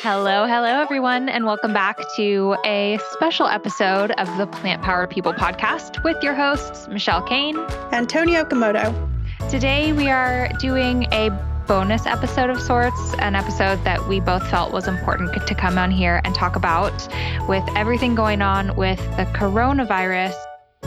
Hello, hello, everyone, and welcome back to a special episode of the Plant Powered People podcast with your hosts, Michelle Kane and Toni Okamoto. Today, we are doing a bonus episode of sorts, an episode that we both felt was important to come on here and talk about with everything going on with the coronavirus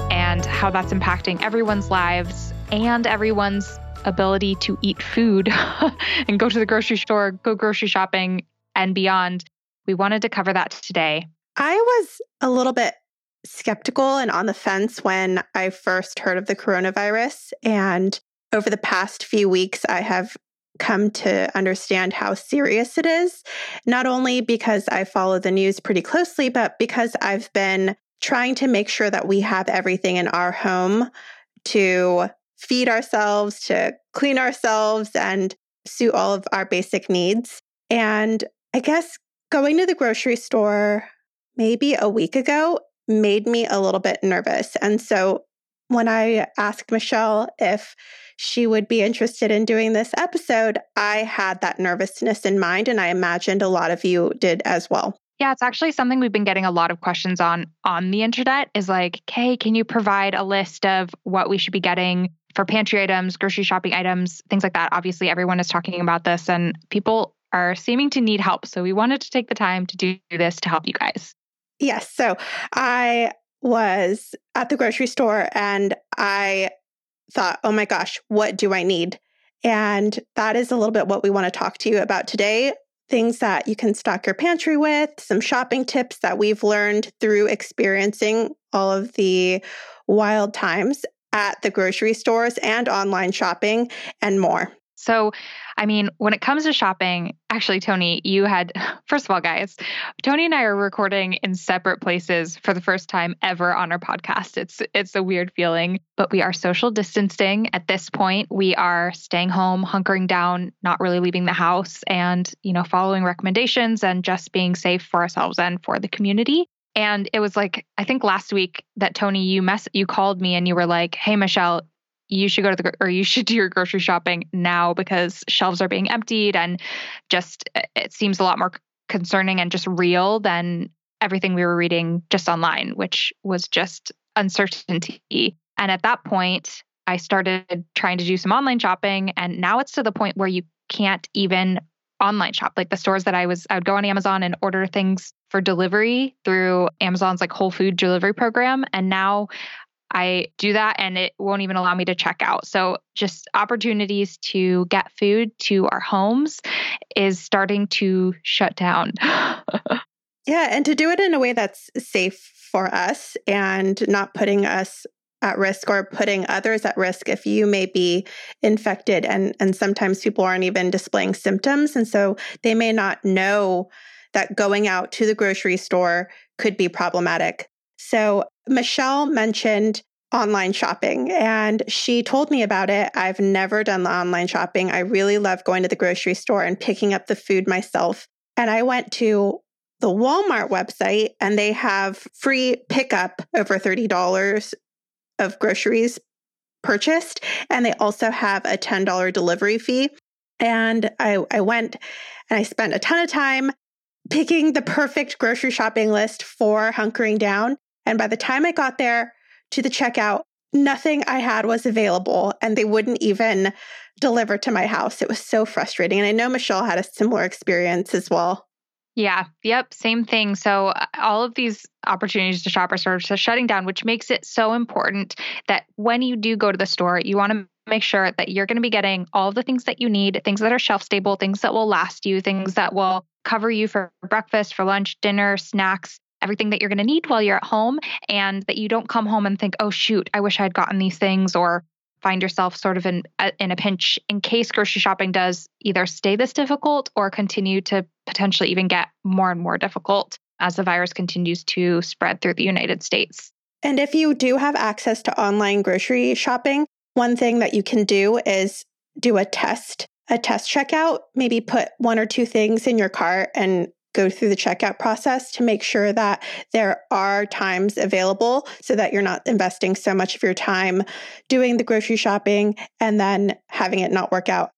and how that's impacting everyone's lives and everyone's ability to eat food and go to the grocery store, go grocery shopping, and beyond. We wanted to cover that today. I was a little bit skeptical and on the fence when I first heard of the coronavirus. And over the past few weeks, I have come to understand how serious it is, not only because I follow the news pretty closely, but because I've been trying to make sure that we have everything in our home to feed ourselves, to clean ourselves, and suit all of our basic needs. And I guess going to the grocery store maybe a week ago made me a little bit nervous. And so when I asked Michelle if she would be interested in doing this episode, I had that nervousness in mind. And I imagined a lot of you did as well. Yeah, it's actually something we've been getting a lot of questions on on the internet is like, "Hey, can you provide a list of what we should be getting for pantry items, grocery shopping items, things like that?" Obviously, everyone is talking about this and people are seeming to need help. So we wanted to take the time to do this to help you guys. Yes. So I was at the grocery store and I thought, oh my gosh, what do I need? And that is a little bit what we want to talk to you about today things that you can stock your pantry with, some shopping tips that we've learned through experiencing all of the wild times at the grocery stores and online shopping, and more. So, I mean, when it comes to shopping, actually, Toni, you had, first of all, guys, Toni and I are recording in separate places for the first time ever on our podcast. It's it's a weird feeling, but we are social distancing at this point. We are staying home, hunkering down, not really leaving the house, and you know, following recommendations and just being safe for ourselves and for the community. And it was like I think last week that Toni you mess you called me and you were like, "Hey Michelle, you should go to the or you should do your grocery shopping now because shelves are being emptied and just it seems a lot more concerning and just real than everything we were reading just online which was just uncertainty. And at that point i started trying to do some online shopping and now it's to the point where you can't even online shop. Like the stores that i was i would go on amazon and order things for delivery through amazon's like whole food delivery program and now I do that and it won't even allow me to check out. So, just opportunities to get food to our homes is starting to shut down. yeah, and to do it in a way that's safe for us and not putting us at risk or putting others at risk if you may be infected and and sometimes people aren't even displaying symptoms and so they may not know that going out to the grocery store could be problematic so, Michelle mentioned online shopping and she told me about it. I've never done the online shopping. I really love going to the grocery store and picking up the food myself. And I went to the Walmart website and they have free pickup over $30 of groceries purchased. And they also have a $10 delivery fee. And I, I went and I spent a ton of time picking the perfect grocery shopping list for hunkering down. And by the time I got there to the checkout, nothing I had was available and they wouldn't even deliver to my house. It was so frustrating. And I know Michelle had a similar experience as well. Yeah, yep, same thing. So uh, all of these opportunities to shop are sort of shutting down, which makes it so important that when you do go to the store, you want to make sure that you're going to be getting all of the things that you need, things that are shelf stable, things that will last you, things that will cover you for breakfast, for lunch, dinner, snacks, everything that you're going to need while you're at home and that you don't come home and think, oh, shoot, I wish I had gotten these things or find yourself sort of in, in a pinch in case grocery shopping does either stay this difficult or continue to potentially even get more and more difficult as the virus continues to spread through the United States. And if you do have access to online grocery shopping, one thing that you can do is do a test, a test checkout, maybe put one or two things in your cart and go through the checkout process to make sure that there are times available so that you're not investing so much of your time doing the grocery shopping and then having it not work out.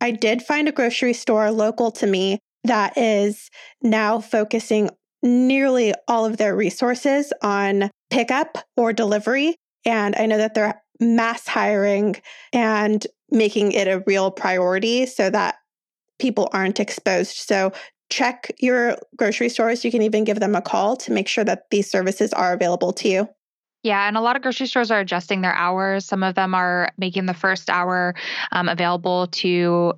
I did find a grocery store local to me that is now focusing nearly all of their resources on pickup or delivery. And I know that they're mass hiring and making it a real priority so that people aren't exposed. So check your grocery stores. You can even give them a call to make sure that these services are available to you. Yeah, and a lot of grocery stores are adjusting their hours. Some of them are making the first hour um, available to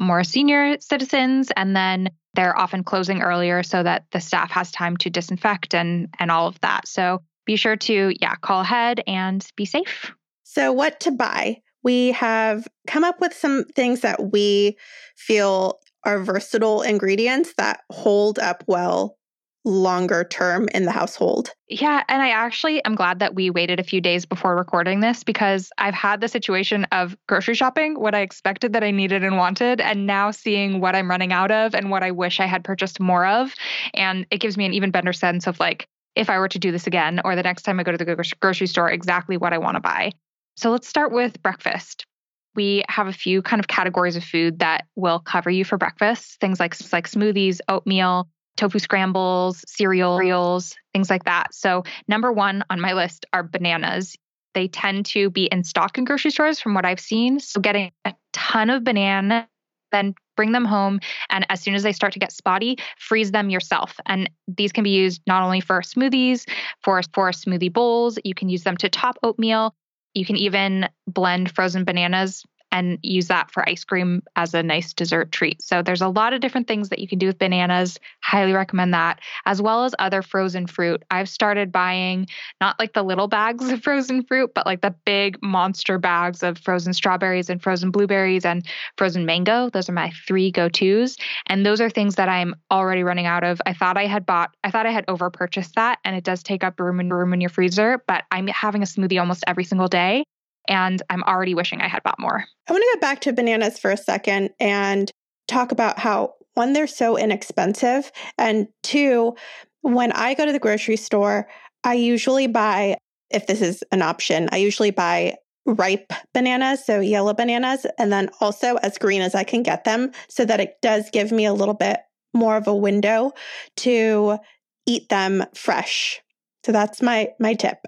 more senior citizens, and then they're often closing earlier so that the staff has time to disinfect and and all of that. So be sure to yeah call ahead and be safe. So what to buy? We have come up with some things that we feel are versatile ingredients that hold up well longer term in the household. Yeah. And I actually am glad that we waited a few days before recording this because I've had the situation of grocery shopping, what I expected that I needed and wanted, and now seeing what I'm running out of and what I wish I had purchased more of. And it gives me an even better sense of like, if I were to do this again or the next time I go to the grocery store, exactly what I want to buy. So let's start with breakfast we have a few kind of categories of food that will cover you for breakfast things like like smoothies oatmeal tofu scrambles, cereals, things like that. So, number one on my list are bananas. They tend to be in stock in grocery stores from what I've seen. So, getting a ton of banana, then bring them home. And as soon as they start to get spotty, freeze them yourself. And these can be used not only for smoothies, for, for smoothie bowls, you can use them to top oatmeal. You can even blend frozen bananas and use that for ice cream as a nice dessert treat. So there's a lot of different things that you can do with bananas. Highly recommend that, as well as other frozen fruit. I've started buying not like the little bags of frozen fruit, but like the big monster bags of frozen strawberries and frozen blueberries and frozen mango. Those are my three go-tos. And those are things that I'm already running out of. I thought I had bought, I thought I had over purchased that, and it does take up room and room in your freezer, but I'm having a smoothie almost every single day and I'm already wishing I had bought more. I want to go back to bananas for a second and talk about how one, they're so inexpensive, and two, when I go to the grocery store, I usually buy, if this is an option, I usually buy ripe bananas, so yellow bananas, and then also as green as I can get them, so that it does give me a little bit more of a window to eat them fresh. So that's my my tip.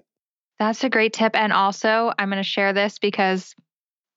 That's a great tip. And also, I'm going to share this because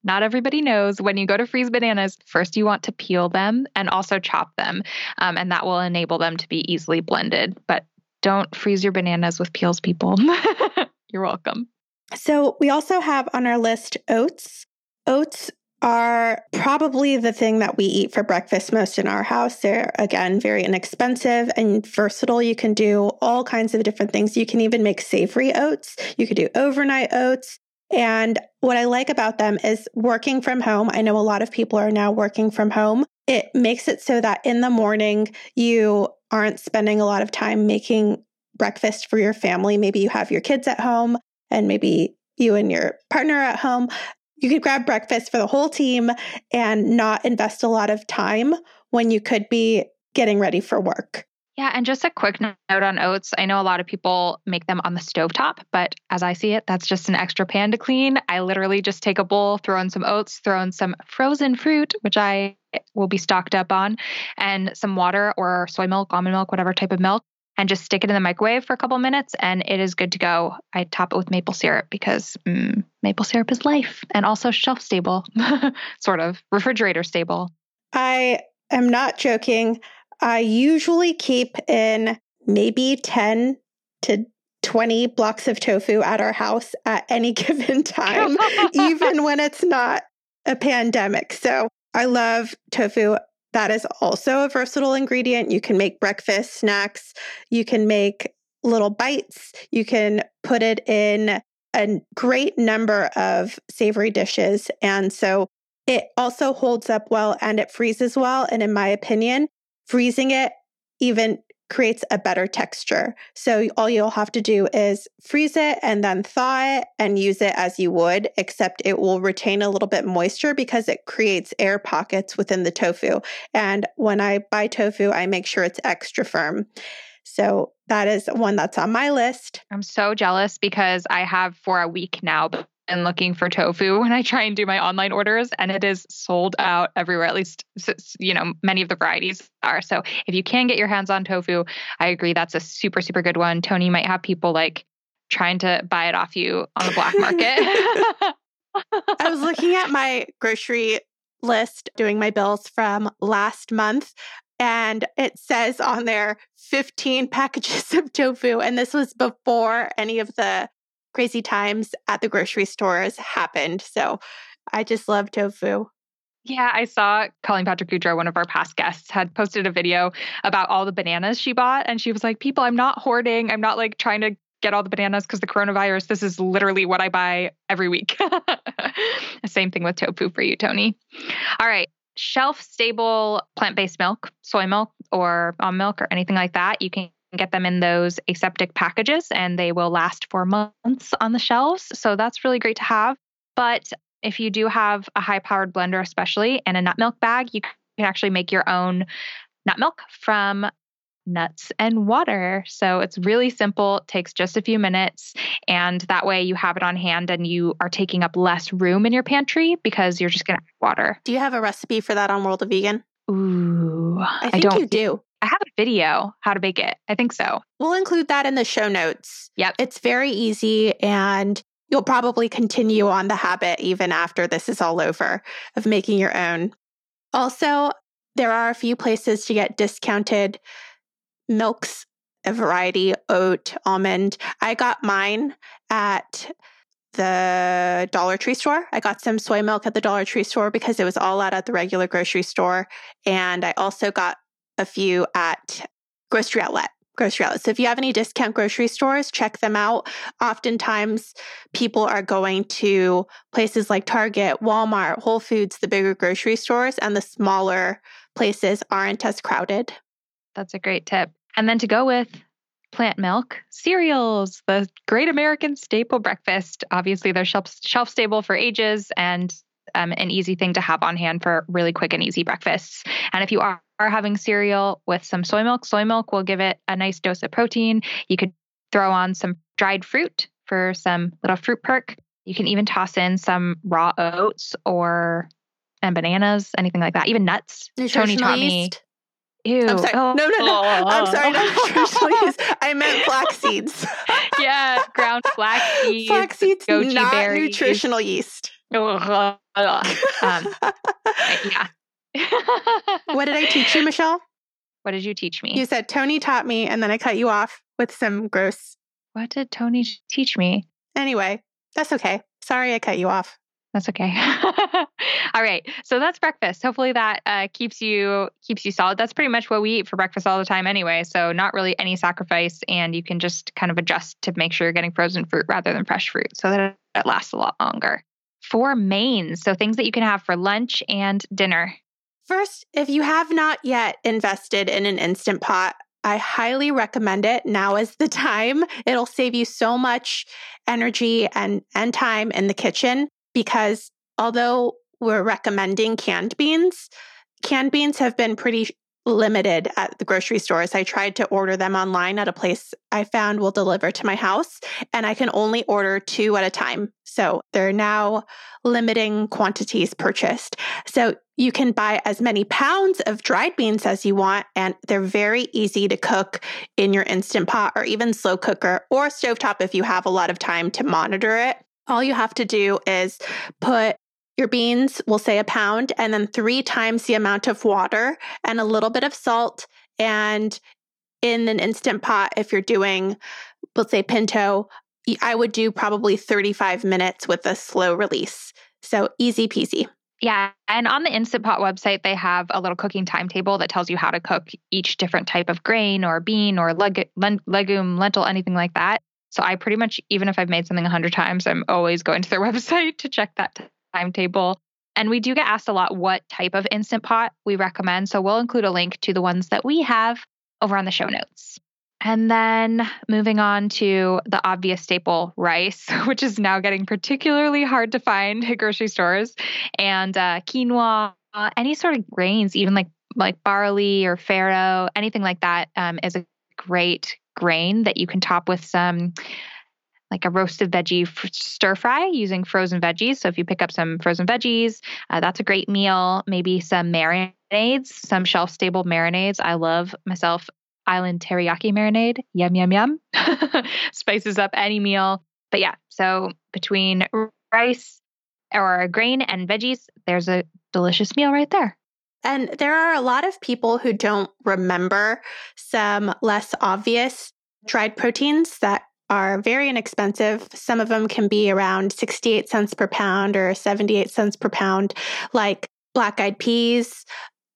not everybody knows when you go to freeze bananas, first you want to peel them and also chop them. Um, and that will enable them to be easily blended. But don't freeze your bananas with peels, people. You're welcome. So, we also have on our list oats. Oats are probably the thing that we eat for breakfast most in our house. They're, again, very inexpensive and versatile. You can do all kinds of different things. You can even make savory oats, you could do overnight oats. And what I like about them is working from home. I know a lot of people are now working from home. It makes it so that in the morning, you aren't spending a lot of time making breakfast for your family. Maybe you have your kids at home and maybe you and your partner at home you could grab breakfast for the whole team and not invest a lot of time when you could be getting ready for work. Yeah, and just a quick note on oats. I know a lot of people make them on the stovetop, but as I see it, that's just an extra pan to clean. I literally just take a bowl, throw in some oats, throw in some frozen fruit, which I will be stocked up on, and some water or soy milk, almond milk, whatever type of milk, and just stick it in the microwave for a couple minutes and it is good to go. I top it with maple syrup because mm, maple syrup is life and also shelf stable, sort of refrigerator stable. I am not joking. I usually keep in maybe 10 to 20 blocks of tofu at our house at any given time, even when it's not a pandemic. So I love tofu. That is also a versatile ingredient. You can make breakfast snacks, you can make little bites, you can put it in a great number of savory dishes. And so it also holds up well and it freezes well. And in my opinion, freezing it even creates a better texture. So all you'll have to do is freeze it and then thaw it and use it as you would, except it will retain a little bit moisture because it creates air pockets within the tofu. And when I buy tofu, I make sure it's extra firm. So that is one that's on my list. I'm so jealous because I have for a week now been looking for tofu when I try and do my online orders, and it is sold out everywhere. At least, you know, many of the varieties are. So if you can get your hands on tofu, I agree that's a super, super good one. Tony might have people like trying to buy it off you on the black market. I was looking at my grocery list, doing my bills from last month, and it says on there 15 packages of tofu. And this was before any of the crazy times at the grocery stores happened. So I just love tofu. Yeah, I saw Colleen Patrick Goudreau, one of our past guests, had posted a video about all the bananas she bought. And she was like, People, I'm not hoarding. I'm not like trying to get all the bananas because the coronavirus. This is literally what I buy every week. Same thing with tofu for you, Toni. All right. Shelf stable plant based milk, soy milk, or almond milk, or anything like that. You can get them in those aseptic packages and they will last for months on the shelves. So that's really great to have. But if you do have a high powered blender, especially and a nut milk bag, you can actually make your own nut milk from nuts and water. So it's really simple, takes just a few minutes. And that way you have it on hand and you are taking up less room in your pantry because you're just going to add water. Do you have a recipe for that on World of Vegan? Ooh, I think I don't, you do. I have a video how to bake it. I think so. We'll include that in the show notes. Yep. It's very easy and you'll probably continue on the habit even after this is all over of making your own. Also, there are a few places to get discounted milks, a variety, oat, almond. I got mine at the Dollar Tree store. I got some soy milk at the Dollar Tree store because it was all out at the regular grocery store. And I also got a few at grocery outlet grocery outlet. So if you have any discount grocery stores, check them out. Oftentimes people are going to places like Target, Walmart, Whole Foods, the bigger grocery stores, and the smaller places aren't as crowded. That's a great tip. And then to go with plant milk, cereals, the great American staple breakfast. Obviously, they're shelf, shelf stable for ages and um, an easy thing to have on hand for really quick and easy breakfasts. And if you are, are having cereal with some soy milk, soy milk will give it a nice dose of protein. You could throw on some dried fruit for some little fruit perk. You can even toss in some raw oats or and bananas, anything like that. Even nuts. Toni taught me. Ew. I'm sorry. Oh. No, no, no. I'm sorry. Not nutritional I meant flax seeds. yeah, ground flax seeds. Flax seeds, goji not berries. nutritional yeast. um, yeah. what did I teach you, Michelle? What did you teach me? You said Toni taught me, and then I cut you off with some gross. What did Toni teach me? Anyway, that's okay. Sorry I cut you off. That's okay. all right. So that's breakfast. Hopefully that uh, keeps you keeps you solid. That's pretty much what we eat for breakfast all the time anyway. So not really any sacrifice, and you can just kind of adjust to make sure you're getting frozen fruit rather than fresh fruit, so that it lasts a lot longer. For mains, so things that you can have for lunch and dinner. First, if you have not yet invested in an instant pot, I highly recommend it. Now is the time. It'll save you so much energy and, and time in the kitchen because although we're recommending canned beans, canned beans have been pretty limited at the grocery stores. I tried to order them online at a place I found will deliver to my house, and I can only order two at a time. So they're now limiting quantities purchased. So you can buy as many pounds of dried beans as you want, and they're very easy to cook in your instant pot or even slow cooker or stovetop if you have a lot of time to monitor it. All you have to do is put your beans, we'll say a pound, and then three times the amount of water and a little bit of salt. And in an instant pot, if you're doing, let's say pinto, I would do probably 35 minutes with a slow release. So easy peasy. Yeah. And on the Instant Pot website, they have a little cooking timetable that tells you how to cook each different type of grain or bean or leg- legume, lentil, anything like that. So I pretty much, even if I've made something a hundred times, I'm always going to their website to check that timetable. And we do get asked a lot what type of instant pot we recommend. So we'll include a link to the ones that we have over on the show notes. And then moving on to the obvious staple rice, which is now getting particularly hard to find at grocery stores, and uh, quinoa, uh, any sort of grains, even like like barley or farro, anything like that, um, is a great grain that you can top with some like a roasted veggie stir fry using frozen veggies. So if you pick up some frozen veggies, uh, that's a great meal. Maybe some marinades, some shelf stable marinades. I love myself island teriyaki marinade. Yum, yum, yum. Spices up any meal. But yeah, so between rice or grain and veggies, there's a delicious meal right there. And there are a lot of people who don't remember some less obvious dried proteins that are very inexpensive. Some of them can be around 68 cents per pound or 78 cents per pound, like black eyed peas,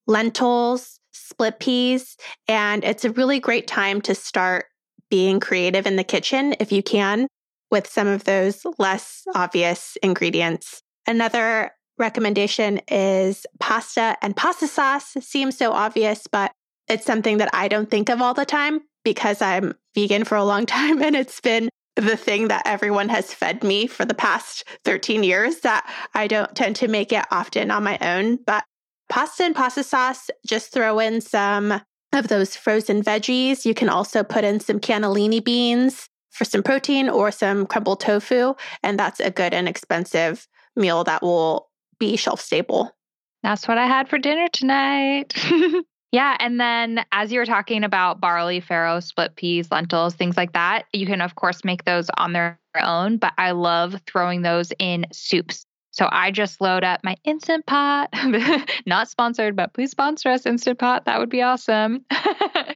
lentils, split peas. And it's a really great time to start being creative in the kitchen if you can with some of those less obvious ingredients. Another recommendation is pasta and pasta sauce. Seems so obvious, but it's something that I don't think of all the time because I'm vegan for a long time and it's been the thing that everyone has fed me for the past 13 years that I don't tend to make it often on my own. But pasta and pasta sauce, just throw in some of those frozen veggies. You can also put in some cannellini beans for some protein or some crumbled tofu. And that's a good and expensive meal that will be shelf stable. That's what I had for dinner tonight. yeah. And then as you were talking about barley, farro, split peas, lentils, things like that, you can, of course, make those on their own. But I love throwing those in soups. So I just load up my Instant Pot. Not sponsored, but please sponsor us, Instant Pot. That would be awesome. but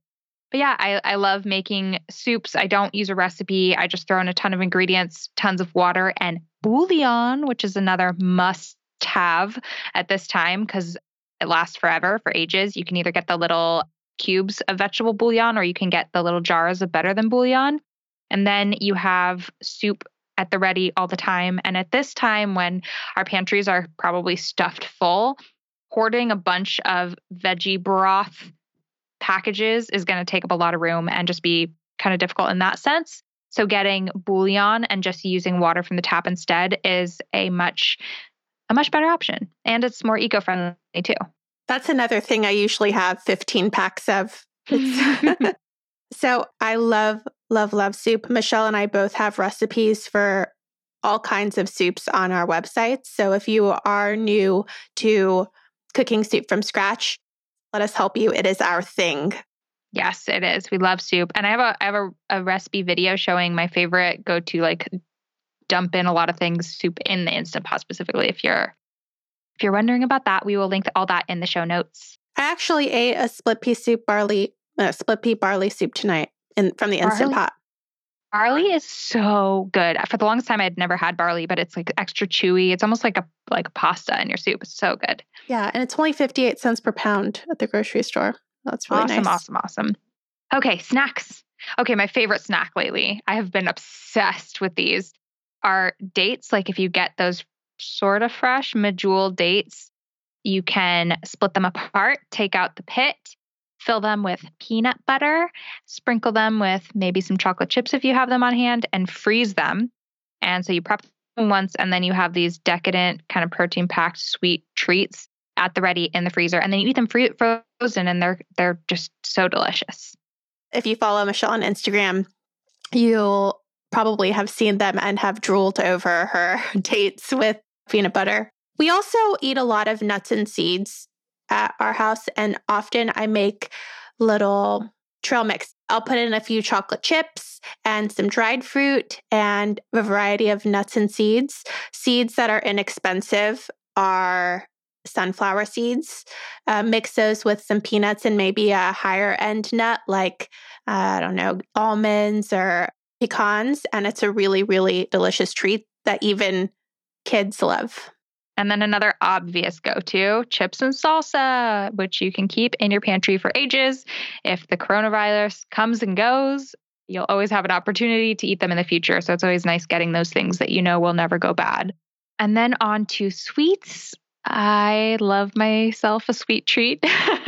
yeah, I, I love making soups. I don't use a recipe. I just throw in a ton of ingredients, tons of water, and bouillon, which is another must have at this time because it lasts forever for ages. You can either get the little cubes of vegetable bouillon or you can get the little jars of better than bouillon. And then you have soup at the ready all the time. And at this time, when our pantries are probably stuffed full, hoarding a bunch of veggie broth packages is going to take up a lot of room and just be kind of difficult in that sense. So, getting bouillon and just using water from the tap instead is a much a much better option. And it's more eco friendly too. That's another thing I usually have 15 packs of. so I love, love, love soup. Michelle and I both have recipes for all kinds of soups on our website. So if you are new to cooking soup from scratch, let us help you. It is our thing. Yes, it is. We love soup. And I have a I have a, a recipe video showing my favorite go to like dump in a lot of things soup in the instant pot specifically if you're if you're wondering about that we will link all that in the show notes. I actually ate a split pea soup barley uh, split pea barley soup tonight in from the instant barley, pot. Barley is so good. For the longest time i had never had barley but it's like extra chewy. It's almost like a like a pasta in your soup. It's so good. Yeah and it's only 58 cents per pound at the grocery store. That's really awesome nice. awesome awesome. Okay snacks. Okay, my favorite snack lately. I have been obsessed with these. Are dates. Like if you get those sort of fresh medjool dates, you can split them apart, take out the pit, fill them with peanut butter, sprinkle them with maybe some chocolate chips if you have them on hand, and freeze them. And so you prep them once, and then you have these decadent, kind of protein packed sweet treats at the ready in the freezer, and then you eat them free- frozen, and they're they're just so delicious. If you follow Michelle on Instagram, you'll probably have seen them and have drooled over her dates with peanut butter. We also eat a lot of nuts and seeds at our house, and often I make little trail mix. I'll put in a few chocolate chips and some dried fruit and a variety of nuts and seeds. Seeds that are inexpensive are sunflower seeds. Uh, mix those with some peanuts and maybe a higher end nut like, uh, I don't know, almonds or pecans, and it's a really, really delicious treat that even kids love. And then another obvious go to chips and salsa, which you can keep in your pantry for ages. If the coronavirus comes and goes, you'll always have an opportunity to eat them in the future. So it's always nice getting those things that you know will never go bad. And then on to sweets. I love myself a sweet treat.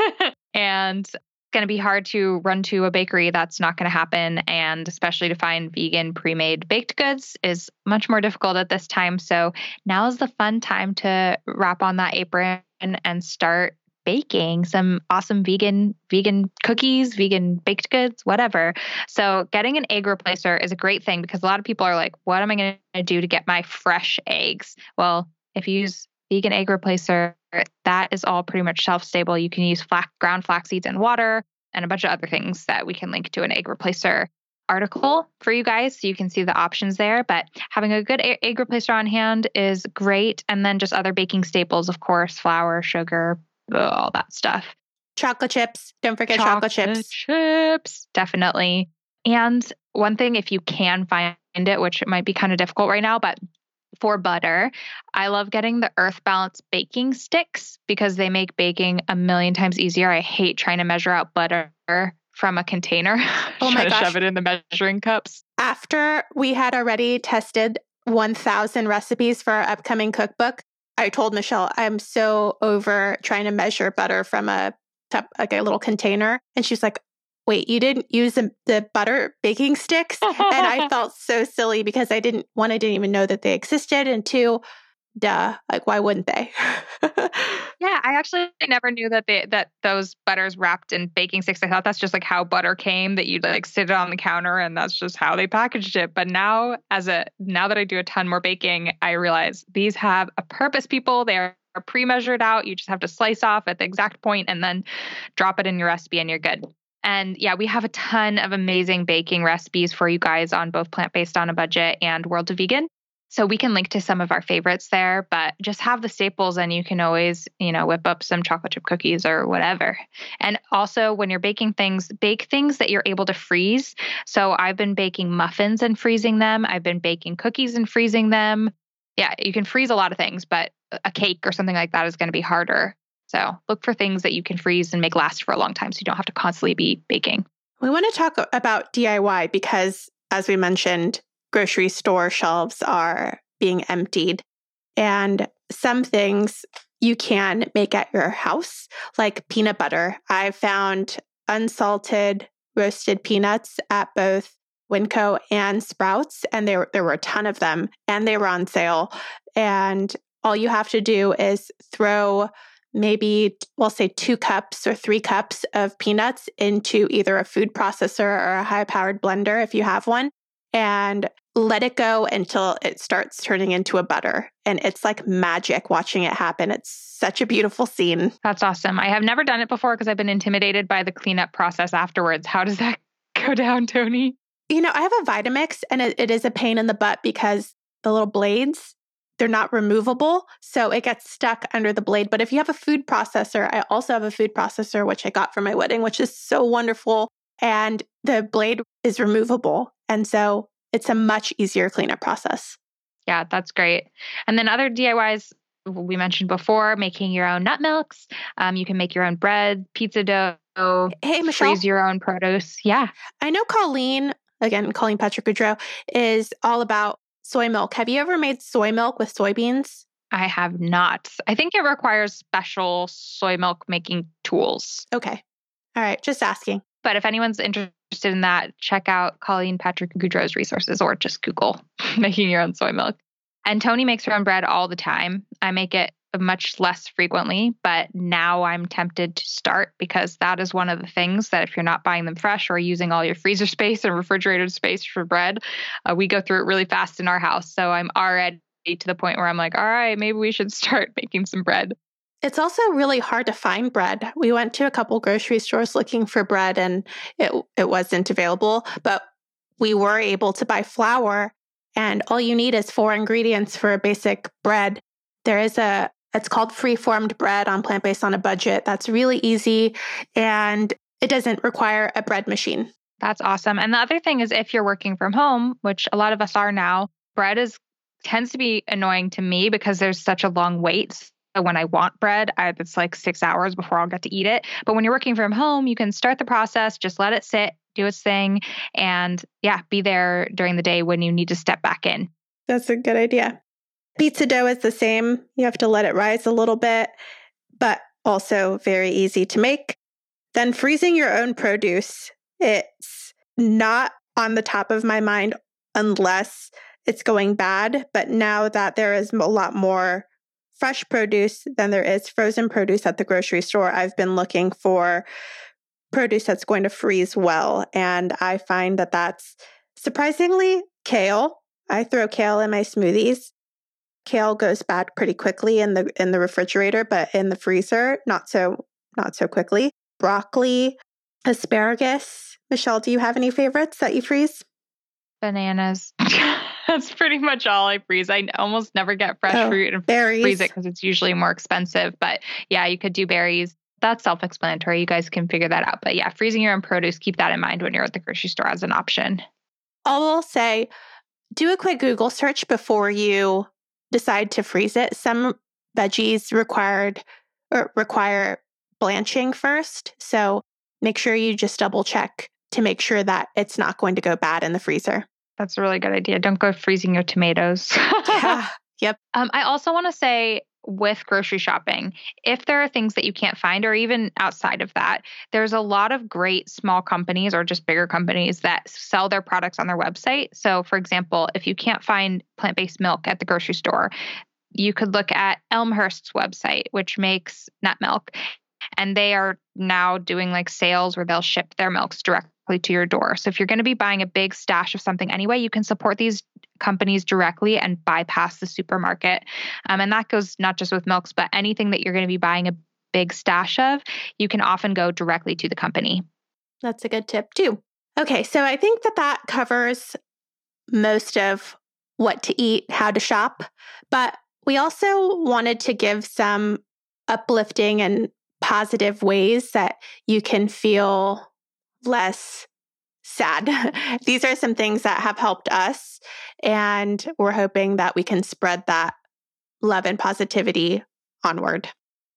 and going to be hard to run to a bakery. That's not going to happen. And especially to find vegan pre made baked goods is much more difficult at this time. So now is the fun time to wrap on that apron and start baking some awesome vegan vegan cookies, vegan baked goods, whatever. So getting an egg replacer is a great thing because a lot of people are like, what am I going to do to get my fresh eggs? Well, if you use vegan egg replacer, that is all pretty much shelf stable. You can use flax, ground flax seeds and water and a bunch of other things that we can link to an egg replacer article for you guys so you can see the options there. But having a good egg replacer on hand is great. And then just other baking staples, of course, flour, sugar, all that stuff. Chocolate chips. Don't forget chocolate, chocolate chips. Chips, definitely. And one thing, if you can find it, which it might be kind of difficult right now, but for butter, I love getting the Earth Balance baking sticks because they make baking a million times easier. I hate trying to measure out butter from a container. Oh my gosh. shove it in the measuring cups. After we had already tested 1,000 recipes for our upcoming cookbook, I told Michelle, I'm so over trying to measure butter from a like a little container. And she's like, wait, you didn't use the, the butter baking sticks? and I felt so silly because I didn't, one, I didn't even know that they existed. And two, duh, like why wouldn't they? yeah, I actually never knew that they that those butters wrapped in baking sticks. I thought that's just like how butter came that you'd like sit it on the counter and that's just how they packaged it. But now as a now that I do a ton more baking, I realize these have a purpose, people. They are pre-measured out. You just have to slice off at the exact point and then drop it in your recipe and you're good. And yeah, we have a ton of amazing baking recipes for you guys on both Plant Based on a Budget and World of Vegan. So we can link to some of our favorites there, but just have the staples and you can always, you know, whip up some chocolate chip cookies or whatever. And also when you're baking things, bake things that you're able to freeze. So I've been baking muffins and freezing them. I've been baking cookies and freezing them. Yeah, you can freeze a lot of things, but a cake or something like that is going to be harder. So look for things that you can freeze and make last for a long time so you don't have to constantly be baking. We want to talk about DIY because, as we mentioned, grocery store shelves are being emptied. And some things you can make at your house, like peanut butter. I found unsalted roasted peanuts at both Winco and Sprouts, and there, there were a ton of them, and they were on sale. And all you have to do is throw maybe, we'll say two cups or three cups of peanuts into either a food processor or a high powered blender if you have one, and let it go until it starts turning into a butter. And it's like magic watching it happen. It's such a beautiful scene. That's awesome. I have never done it before because I've been intimidated by the cleanup process afterwards. How does that go down, Toni? You know, I have a Vitamix and it, it is a pain in the butt because the little blades, they're not removable. So it gets stuck under the blade. But if you have a food processor, I also have a food processor, which I got for my wedding, which is so wonderful. And the blade is removable. And so it's a much easier cleanup process. Yeah, that's great. And then other DIYs we mentioned before, making your own nut milks. Um, you can make your own bread, pizza dough. Hey, Michelle. Freeze your own produce. Yeah. I know Colleen, again, Colleen Patrick Goudreau, is all about soy milk. Have you ever made soy milk with soybeans? I have not. I think it requires special soy milk making tools. Okay. All right. Just asking. But if anyone's interested in that, check out Colleen Patrick Goudreau's resources or just Google making your own soy milk. And Toni makes her own bread all the time. I make it much less frequently, but now I'm tempted to start because that is one of the things that if you're not buying them fresh or using all your freezer space and refrigerator space for bread, uh, we go through it really fast in our house. So I'm already to the point where I'm like, all right, maybe we should start making some bread. It's also really hard to find bread. We went to a couple grocery stores looking for bread and it it wasn't available, but we were able to buy flour and all you need is four ingredients for a basic bread. There is a it's called free-formed bread on plant-based on a budget. That's really easy and it doesn't require a bread machine. That's awesome. And the other thing is if you're working from home, which a lot of us are now, bread is tends to be annoying to me because there's such a long wait So when I want bread, I, it's like six hours before I'll get to eat it. But when you're working from home, you can start the process, just let it sit, do its thing, and yeah, be there during the day when you need to step back in. That's a good idea. Pizza dough is the same. You have to let it rise a little bit, but also very easy to make. Then freezing your own produce. It's not on the top of my mind unless it's going bad. But now that there is a lot more fresh produce than there is frozen produce at the grocery store. I've been looking for produce that's going to freeze well. And I find that that's surprisingly kale. I throw kale in my smoothies. Kale goes bad pretty quickly in the in the refrigerator, but in the freezer, not so not so quickly. Broccoli, asparagus. Michelle, do you have any favorites that you freeze? Bananas. That's pretty much all I freeze. I almost never get fresh oh, fruit and berries. freeze it because it's usually more expensive. But yeah, you could do berries. That's self explanatory. You guys can figure that out. But yeah, freezing your own produce, keep that in mind when you're at the grocery store as an option. I will say do a quick Google search before you decide to freeze it. Some veggies required or require blanching first. So make sure you just double check to make sure that it's not going to go bad in the freezer. That's a really good idea. Don't go freezing your tomatoes. yeah. Yep. Um, I also want to say with grocery shopping, if there are things that you can't find, or even outside of that, there's a lot of great small companies or just bigger companies that sell their products on their website. So, for example, if you can't find plant based milk at the grocery store, you could look at Elmhurst's website, which makes nut milk. And they are now doing like sales where they'll ship their milks directly to your door. So if you're going to be buying a big stash of something anyway, you can support these companies directly and bypass the supermarket. Um, and that goes not just with milks, but anything that you're going to be buying a big stash of, you can often go directly to the company. That's a good tip too. Okay, so I think that that covers most of what to eat, how to shop, but we also wanted to give some uplifting and positive ways that you can feel less sad. These are some things that have helped us, and we're hoping that we can spread that love and positivity onward.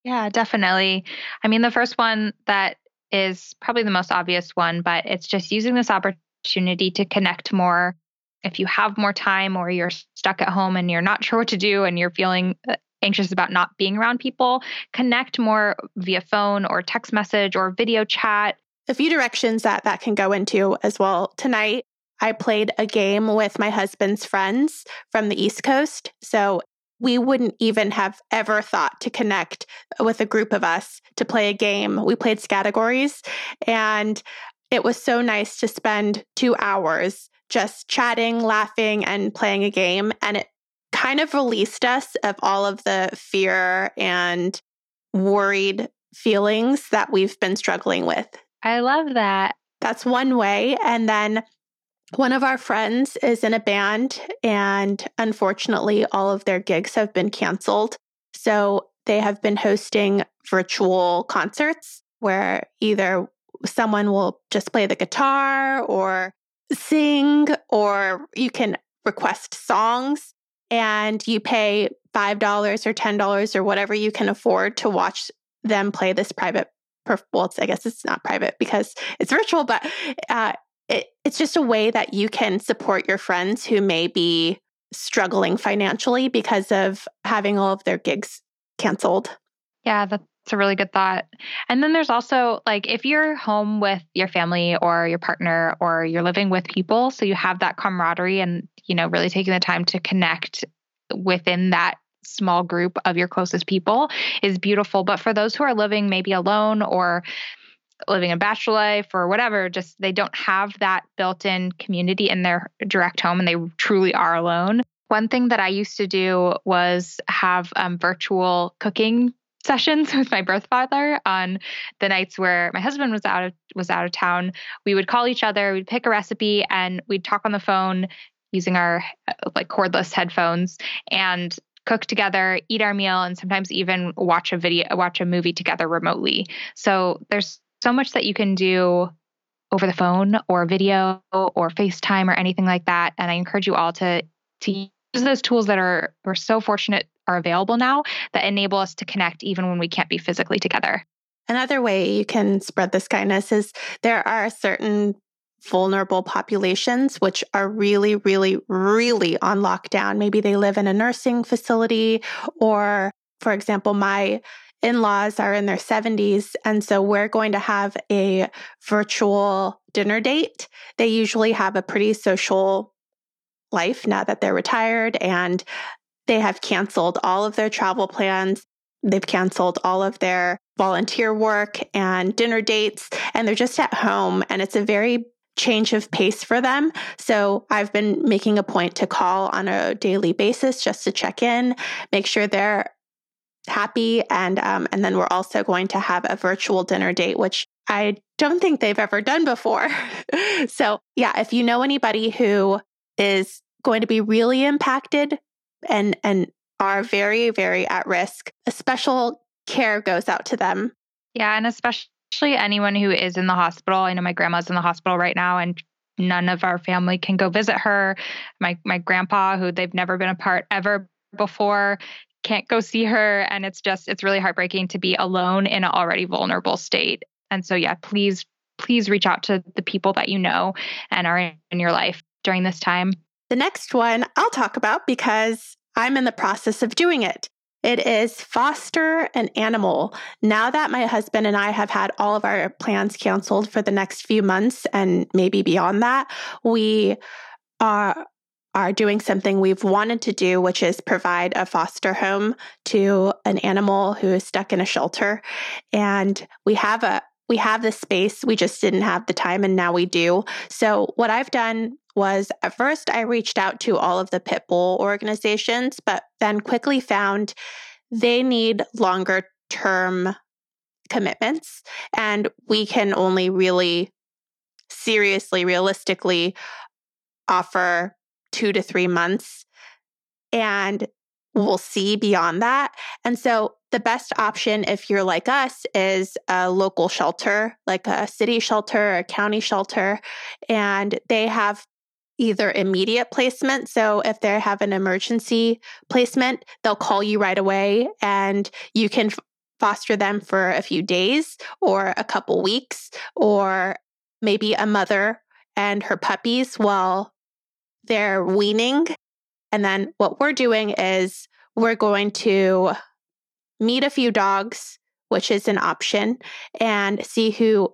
Yeah, definitely. I mean, the first one that is probably the most obvious one, but it's just using this opportunity to connect more. If you have more time or you're stuck at home and you're not sure what to do and you're feeling uh, anxious about not being around people, connect more via phone or text message or video chat. A few directions that that can go into as well. Tonight, I played a game with my husband's friends from the East Coast. So we wouldn't even have ever thought to connect with a group of us to play a game. We played categories and it was so nice to spend two hours just chatting, laughing, and playing a game. And it kind of released us of all of the fear and worried feelings that we've been struggling with. I love that. That's one way. And then one of our friends is in a band, and unfortunately, all of their gigs have been canceled. So they have been hosting virtual concerts where either someone will just play the guitar or sing, or you can request songs and you pay $5 or $10 or whatever you can afford to watch them play this private well i guess it's not private because it's virtual but uh, it, it's just a way that you can support your friends who may be struggling financially because of having all of their gigs canceled. Yeah that's a really good thought. And then there's also like if you're home with your family or your partner or you're living with people, so you have that camaraderie and you know, really taking the time to connect within that small group of your closest people is beautiful. But for those who are living maybe alone or living a bachelor life or whatever, just they don't have that built in community in their direct home and they truly are alone. One thing that I used to do was have um, virtual cooking sessions with my birth father on the nights where my husband was out of was out of town. We would call each other, we'd pick a recipe, and we'd talk on the phone, using our uh, like cordless headphones and cook together, eat our meal, and sometimes even watch a video, watch a movie together remotely. So there's so much that you can do over the phone or video or FaceTime or anything like that. And I encourage you all to to use those tools that are we're so fortunate are available now that enable us to connect even when we can't be physically together. Another way you can spread this kindness is there are certain vulnerable populations, which are really, really, really on lockdown. Maybe they live in a nursing facility, or, for example, my in laws are in their 70s. And so we're going to have a virtual dinner date. They usually have a pretty social life now that they're retired. And they have canceled all of their travel plans. They've canceled all of their volunteer work and dinner dates, and they're just at home. And it's a very change of pace for them. So I've been making a point to call on a daily basis just to check in, make sure they're happy, and um, and then we're also going to have a virtual dinner date, which I don't think they've ever done before. so yeah, if you know anybody who is going to be really impacted and and are very very at risk, a special care goes out to them. Yeah, and especially anyone who is in the hospital. I know my grandma's in the hospital right now and none of our family can go visit her. My my grandpa who they've never been apart ever before can't go see her and it's just it's really heartbreaking to be alone in an already vulnerable state. And so yeah, please please reach out to the people that you know and are in your life during this time. The next one I'll talk about because I'm in the process of doing it. It is foster an animal. Now that my husband and I have had all of our plans canceled for the next few months and maybe beyond that, we are are doing something we've wanted to do, which is provide a foster home to an animal who is stuck in a shelter. And we have a we have the space, we just didn't have the time, and now we do. So, what I've done was at first I reached out to all of the pit bull organizations, but then quickly found they need longer term commitments. And we can only really seriously, realistically offer two to three months. And we'll see beyond that. And so the best option if you're like us is a local shelter, like a city shelter, a county shelter, and they have either immediate placement. So if they have an emergency placement, they'll call you right away and you can f- foster them for a few days or a couple weeks or maybe a mother and her puppies while they're weaning. And then what we're doing is we're going to meet a few dogs, which is an option, and see who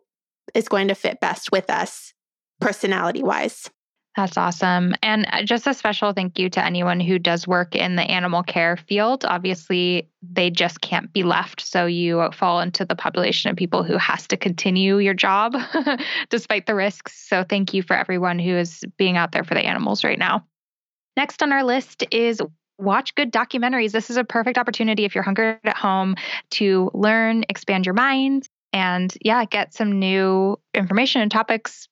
is going to fit best with us personality wise. That's awesome. And uh, just a special thank you to anyone who does work in the animal care field. Obviously, they just can't be left. So you fall into the population of people who has to continue your job despite the risks. So thank you for everyone who is being out there for the animals right now. Next on our list is watch good documentaries. This is a perfect opportunity if you're hungry at home to learn, expand your mind, and yeah, get some new information and topics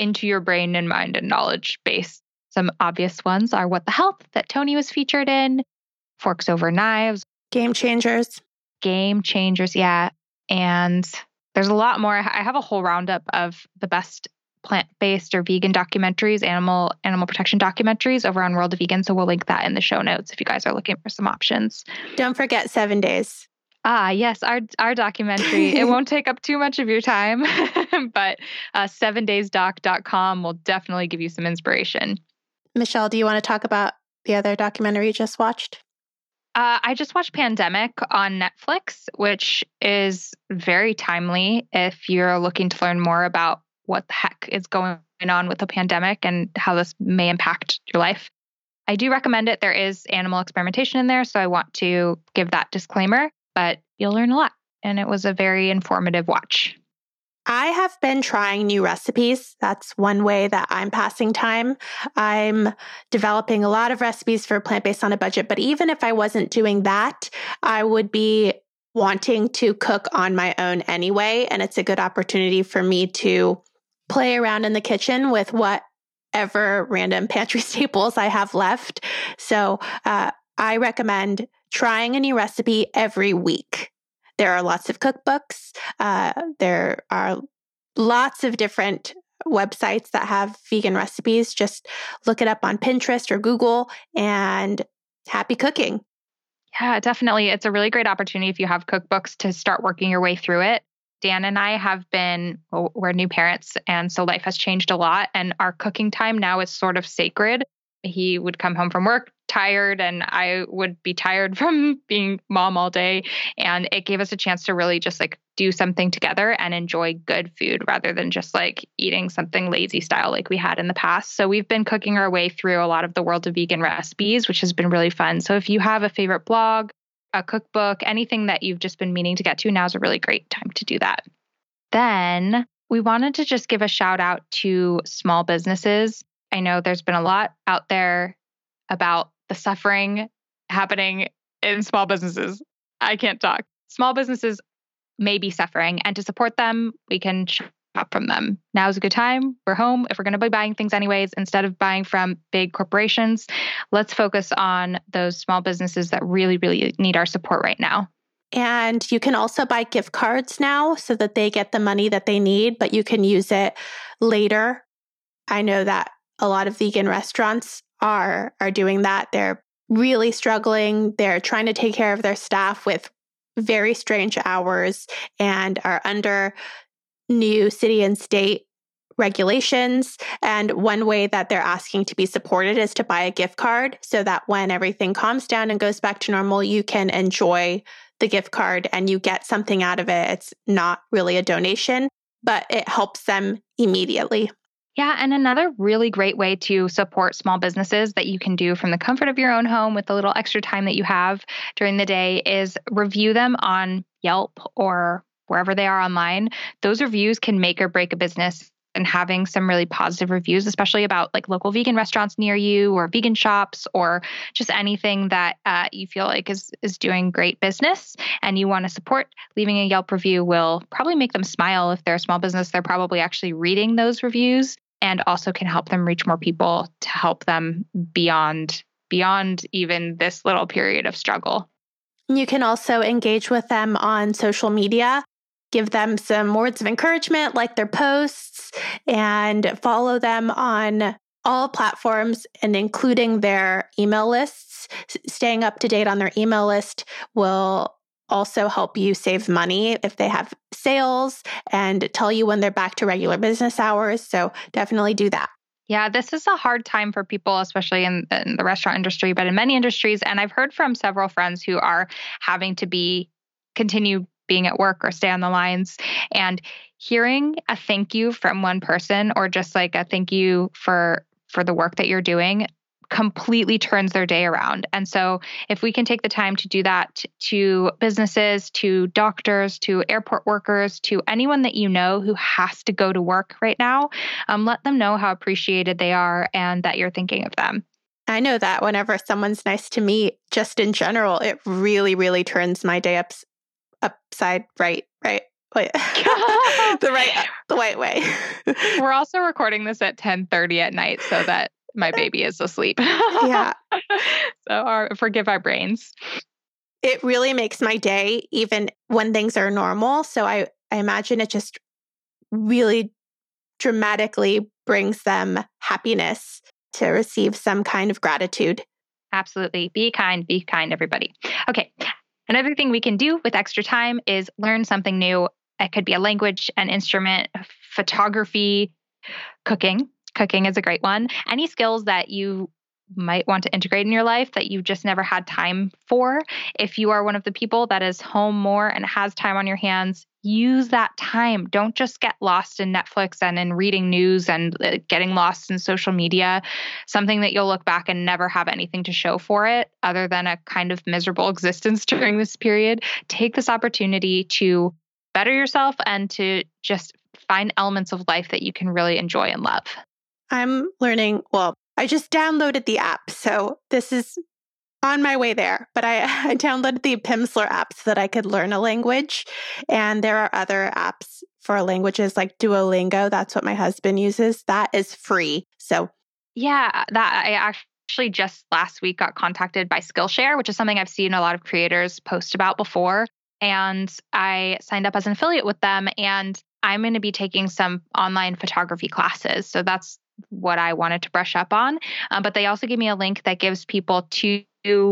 into your brain and mind and knowledge base. Some obvious ones are What the Health that Toni was featured in, Forks Over Knives, Game Changers. Game Changers, yeah. And there's a lot more. I have a whole roundup of the best plant-based or vegan documentaries, animal animal protection documentaries over on World of Vegan. So we'll link that in the show notes if you guys are looking for some options. Don't forget seven days. Ah, yes, our our documentary. it won't take up too much of your time, but uh, sevendaysdoc.com will definitely give you some inspiration. Michelle, do you want to talk about the other documentary you just watched? Uh, I just watched Pandemic on Netflix, which is very timely if you're looking to learn more about what the heck is going on with the pandemic and how this may impact your life. I do recommend it. There is animal experimentation in there, so I want to give that disclaimer but you'll learn a lot. And it was a very informative watch. I have been trying new recipes. That's one way that I'm passing time. I'm developing a lot of recipes for plant based on a budget, but even if I wasn't doing that, I would be wanting to cook on my own anyway. And it's a good opportunity for me to play around in the kitchen with whatever random pantry staples I have left. So uh, I recommend trying a new recipe every week. There are lots of cookbooks. Uh, there are lots of different websites that have vegan recipes. Just look it up on Pinterest or Google and happy cooking. Yeah, definitely. It's a really great opportunity if you have cookbooks to start working your way through it. Dan and I have been, well, we're new parents, and so life has changed a lot. And our cooking time now is sort of sacred. He would come home from work, tired and I would be tired from being mom all day. And it gave us a chance to really just like do something together and enjoy good food rather than just like eating something lazy style like we had in the past. So we've been cooking our way through a lot of the world of vegan recipes, which has been really fun. So if you have a favorite blog, a cookbook, anything that you've just been meaning to get to, now's a really great time to do that. Then we wanted to just give a shout out to small businesses. I know there's been a lot out there about the suffering happening in small businesses. I can't talk. Small businesses may be suffering, and to support them, we can shop from them. Now is a good time. We're home. If we're going to be buying things anyways, instead of buying from big corporations, let's focus on those small businesses that really, really need our support right now. And you can also buy gift cards now so that they get the money that they need, but you can use it later. I know that a lot of vegan restaurants are are doing that. They're really struggling. They're trying to take care of their staff with very strange hours and are under new city and state regulations. And one way that they're asking to be supported is to buy a gift card so that when everything calms down and goes back to normal, you can enjoy the gift card and you get something out of it. It's not really a donation, but it helps them immediately. Yeah, and another really great way to support small businesses that you can do from the comfort of your own home with the little extra time that you have during the day is review them on Yelp or wherever they are online. Those reviews can make or break a business and having some really positive reviews, especially about like local vegan restaurants near you or vegan shops or just anything that uh, you feel like is is doing great business and you want to support. Leaving a Yelp review will probably make them smile. If they're a small business, they're probably actually reading those reviews and also can help them reach more people to help them beyond beyond even this little period of struggle. You can also engage with them on social media give them some words of encouragement, like their posts, and follow them on all platforms and including their email lists. Staying up to date on their email list will also help you save money if they have sales and tell you when they're back to regular business hours. So definitely do that. Yeah, this is a hard time for people, especially in, in, the restaurant industry, but in many industries. And I've heard from several friends who are having to be continue being at work or stay on the lines. And hearing a thank you from one person or just like a thank you for for the work that you're doing completely turns their day around. And so, if we can take the time to do that to businesses, to doctors, to airport workers, to anyone that you know who has to go to work right now, um, let them know how appreciated they are and that you're thinking of them. I know that whenever someone's nice to me, just in general, it really, really turns my day up upside right, right. Wait. the right uh, the right way. We're also recording this at 10:30 at night so that my baby is asleep. yeah. So our, forgive our brains. It really makes my day even when things are normal. So I I imagine it just really dramatically brings them happiness to receive some kind of gratitude. Absolutely. Be kind, be kind, everybody. Okay. Another thing we can do with extra time is learn something new. It could be a language, an instrument, photography, cooking. Cooking is a great one. Any skills that you might want to integrate in your life that you've just never had time for. If you are one of the people that is home more and has time on your hands, use that time. Don't just get lost in Netflix and in reading news and uh, getting lost in social media, something that you'll look back and never have anything to show for it other than a kind of miserable existence during this period. Take this opportunity to better yourself and to just find elements of life that you can really enjoy and love. I'm learning, well, I just downloaded the app. So this is on my way there, but I, I downloaded the Pimsleur app so that I could learn a language. And there are other apps for languages like Duolingo. That's what my husband uses. That is free. So, yeah, that I actually just last week got contacted by Skillshare, which is something I've seen a lot of creators post about before. And I signed up as an affiliate with them. And I'm going to be taking some online photography classes. So that's what I wanted to brush up on. Um, but they also give me a link that gives people two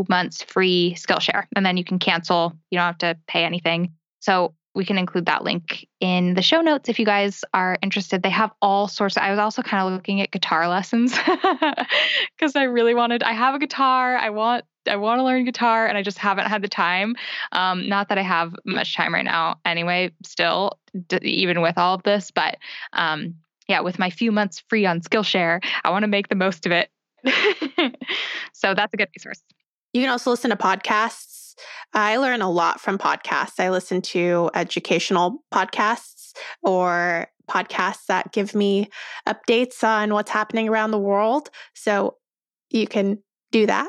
months free Skillshare, and then you can cancel. You don't have to pay anything. So we can include that link in the show notes if you guys are interested. They have all sorts. Of, I was also kind of looking at guitar lessons because I really wanted. I have a guitar. I want. I want to learn guitar, and I just haven't had the time. Um, not that I have much time right now, anyway. Still, d- even with all of this, but um, yeah, with my few months free on Skillshare, I want to make the most of it. so that's a good resource. You can also listen to podcasts. I learn a lot from podcasts. I listen to educational podcasts or podcasts that give me updates on what's happening around the world. So you can do that.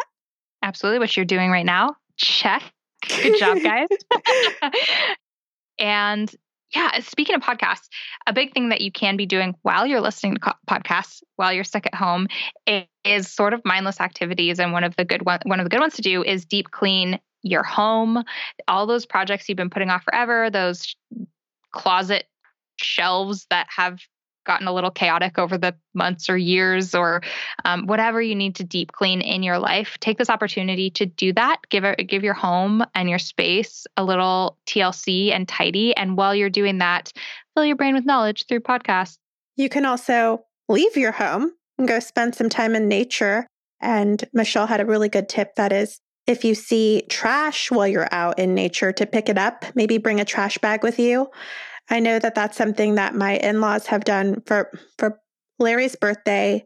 Absolutely. What you're doing right now. Check. Good job, guys. and yeah, speaking of podcasts, a big thing that you can be doing while you're listening to podcasts, while you're stuck at home, is sort of mindless activities. And one of the good one, one of the good ones to do is deep clean your home. All those projects you've been putting off forever, those closet shelves that have gotten a little chaotic over the months or years or um, whatever you need to deep clean in your life take this opportunity to do that. Give it give your home and your space a little tlc and tidy. And while you're doing that fill your brain with knowledge through podcasts. You can also leave your home and go spend some time in nature. And michelle had a really good tip that is if you see trash while you're out in nature to pick it up maybe bring a trash bag with you I know that that's something that my in laws have done for for Larry's birthday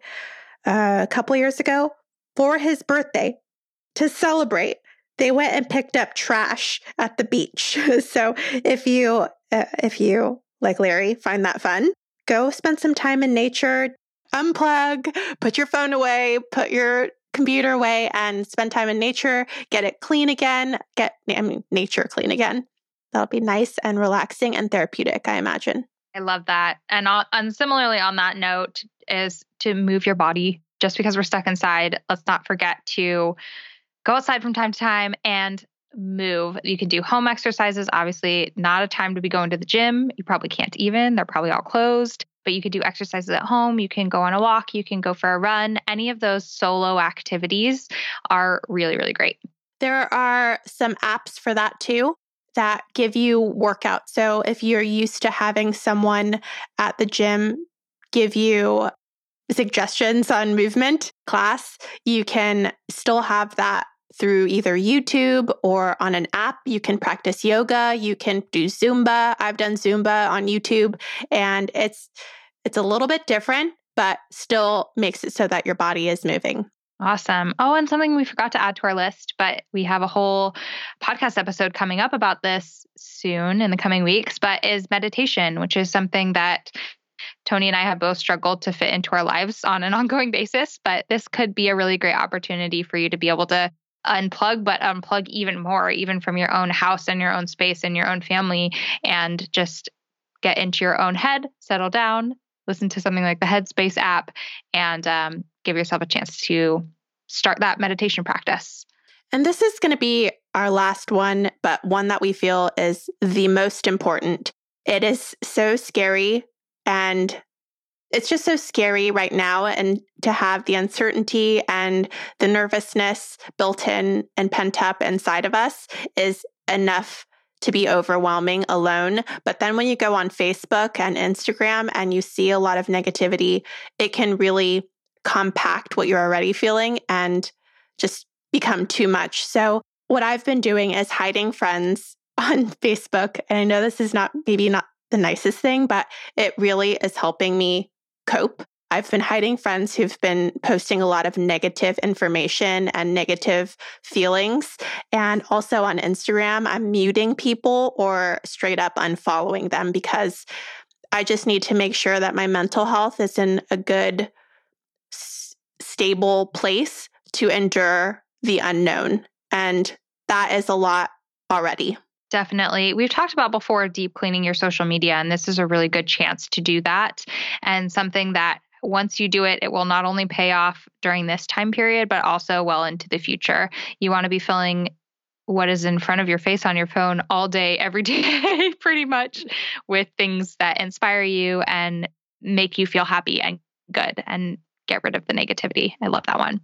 uh, a couple years ago. For his birthday, to celebrate, they went and picked up trash at the beach. so if you uh, if you like Larry find that fun, go spend some time in nature. Unplug, put your phone away, put your computer away and spend time in nature, get it clean again, get I mean nature clean again. That'll be nice and relaxing and therapeutic, I imagine. I love that. And, on, and similarly, on that note, is to move your body. Just because we're stuck inside, let's not forget to go outside from time to time and move. You can do home exercises. Obviously, not a time to be going to the gym. You probably can't even, they're probably all closed. But you could do exercises at home. You can go on a walk. You can go for a run. Any of those solo activities are really, really great. There are some apps for that too that give you workouts. So if you're used to having someone at the gym give you suggestions on movement class, you can still have that through either YouTube or on an app. You can practice yoga, you can do Zumba. I've done Zumba on YouTube and it's it's a little bit different, but still makes it so that your body is moving. Awesome. Oh, and something we forgot to add to our list, but we have a whole podcast episode coming up about this soon in the coming weeks, but is meditation, which is something that Toni and I have both struggled to fit into our lives on an ongoing basis. But this could be a really great opportunity for you to be able to unplug, but unplug even more, even from your own house and your own space and your own family, and just get into your own head, settle down, listen to something like the Headspace app, and um, give yourself a chance to start that meditation practice. And this is going to be our last one, but one that we feel is the most important. It is so scary and it's just so scary right now and to have the uncertainty and the nervousness built in and pent up inside of us is enough to be overwhelming alone. But then when you go on Facebook and Instagram and you see a lot of negativity, it can really compact what you're already feeling and just become too much. So, what I've been doing is hiding friends on Facebook. And I know this is not maybe not the nicest thing, but it really is helping me cope. I've been hiding friends who've been posting a lot of negative information and negative feelings. And also on Instagram, I'm muting people or straight up unfollowing them because I just need to make sure that my mental health is in a good stable place to endure the unknown. And that is a lot already. Definitely. We've talked about before deep cleaning your social media, and this is a really good chance to do that. And something that once you do it, it will not only pay off during this time period, but also well into the future. You want to be filling what is in front of your face on your phone all day, every day, pretty much with things that inspire you and make you feel happy and good. And get rid of the negativity. I love that one.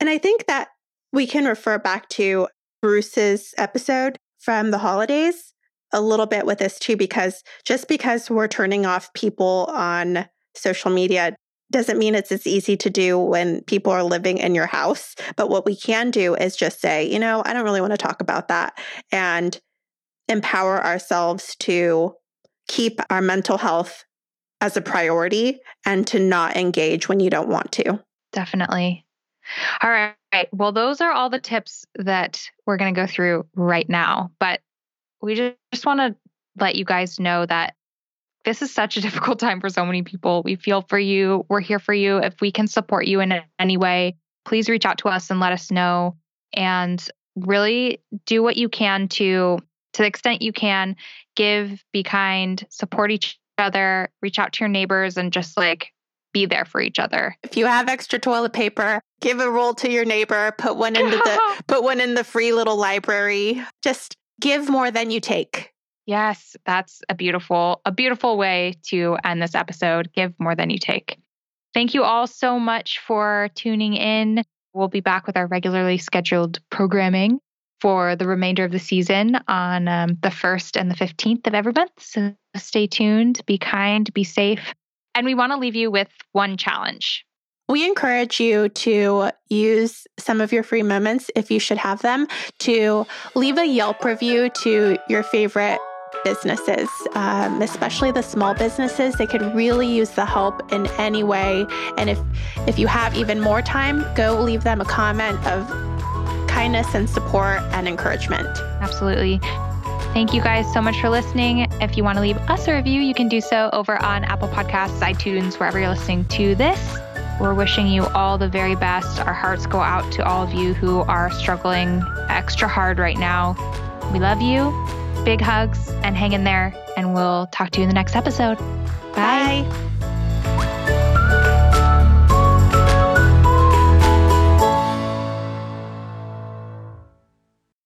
And I think that we can refer back to Bruce's episode from the holidays a little bit with this too, because just because we're turning off people on social media doesn't mean it's as easy to do when people are living in your house. But what we can do is just say, you know, I don't really want to talk about that and empower ourselves to keep our mental health as a priority and to not engage when you don't want to. Definitely. All right. Well, those are all the tips that we're going to go through right now. But we just, just want to let you guys know that this is such a difficult time for so many people. We feel for you. We're here for you. If we can support you in any way, please reach out to us and let us know. And really do what you can to, to the extent you can, give, be kind, support each other, reach out to your neighbors, and just like be there for each other. If you have extra toilet paper, give a roll to your neighbor, put one into the put one in the free little library. Just give more than you take. Yes, that's a beautiful a beautiful way to end this episode. Give more than you take. Thank you all so much for tuning in. We'll be back with our regularly scheduled programming for the remainder of the season on um, the 1st and the 15th of every month. So stay tuned, be kind, be safe. And we want to leave you with one challenge. We encourage you to use some of your free moments, if you should have them, to leave a Yelp review to your favorite businesses, um, especially the small businesses. They could really use the help in any way. And if if you have even more time, go leave them a comment of kindness and support and encouragement. Absolutely. Thank you guys so much for listening. If you want to leave us a review, you can do so over on Apple Podcasts, iTunes, wherever you're listening to this. We're wishing you all the very best. Our hearts go out to all of you who are struggling extra hard right now. We love you. Big hugs and hang in there. And we'll talk to you in the next episode. Bye. Bye.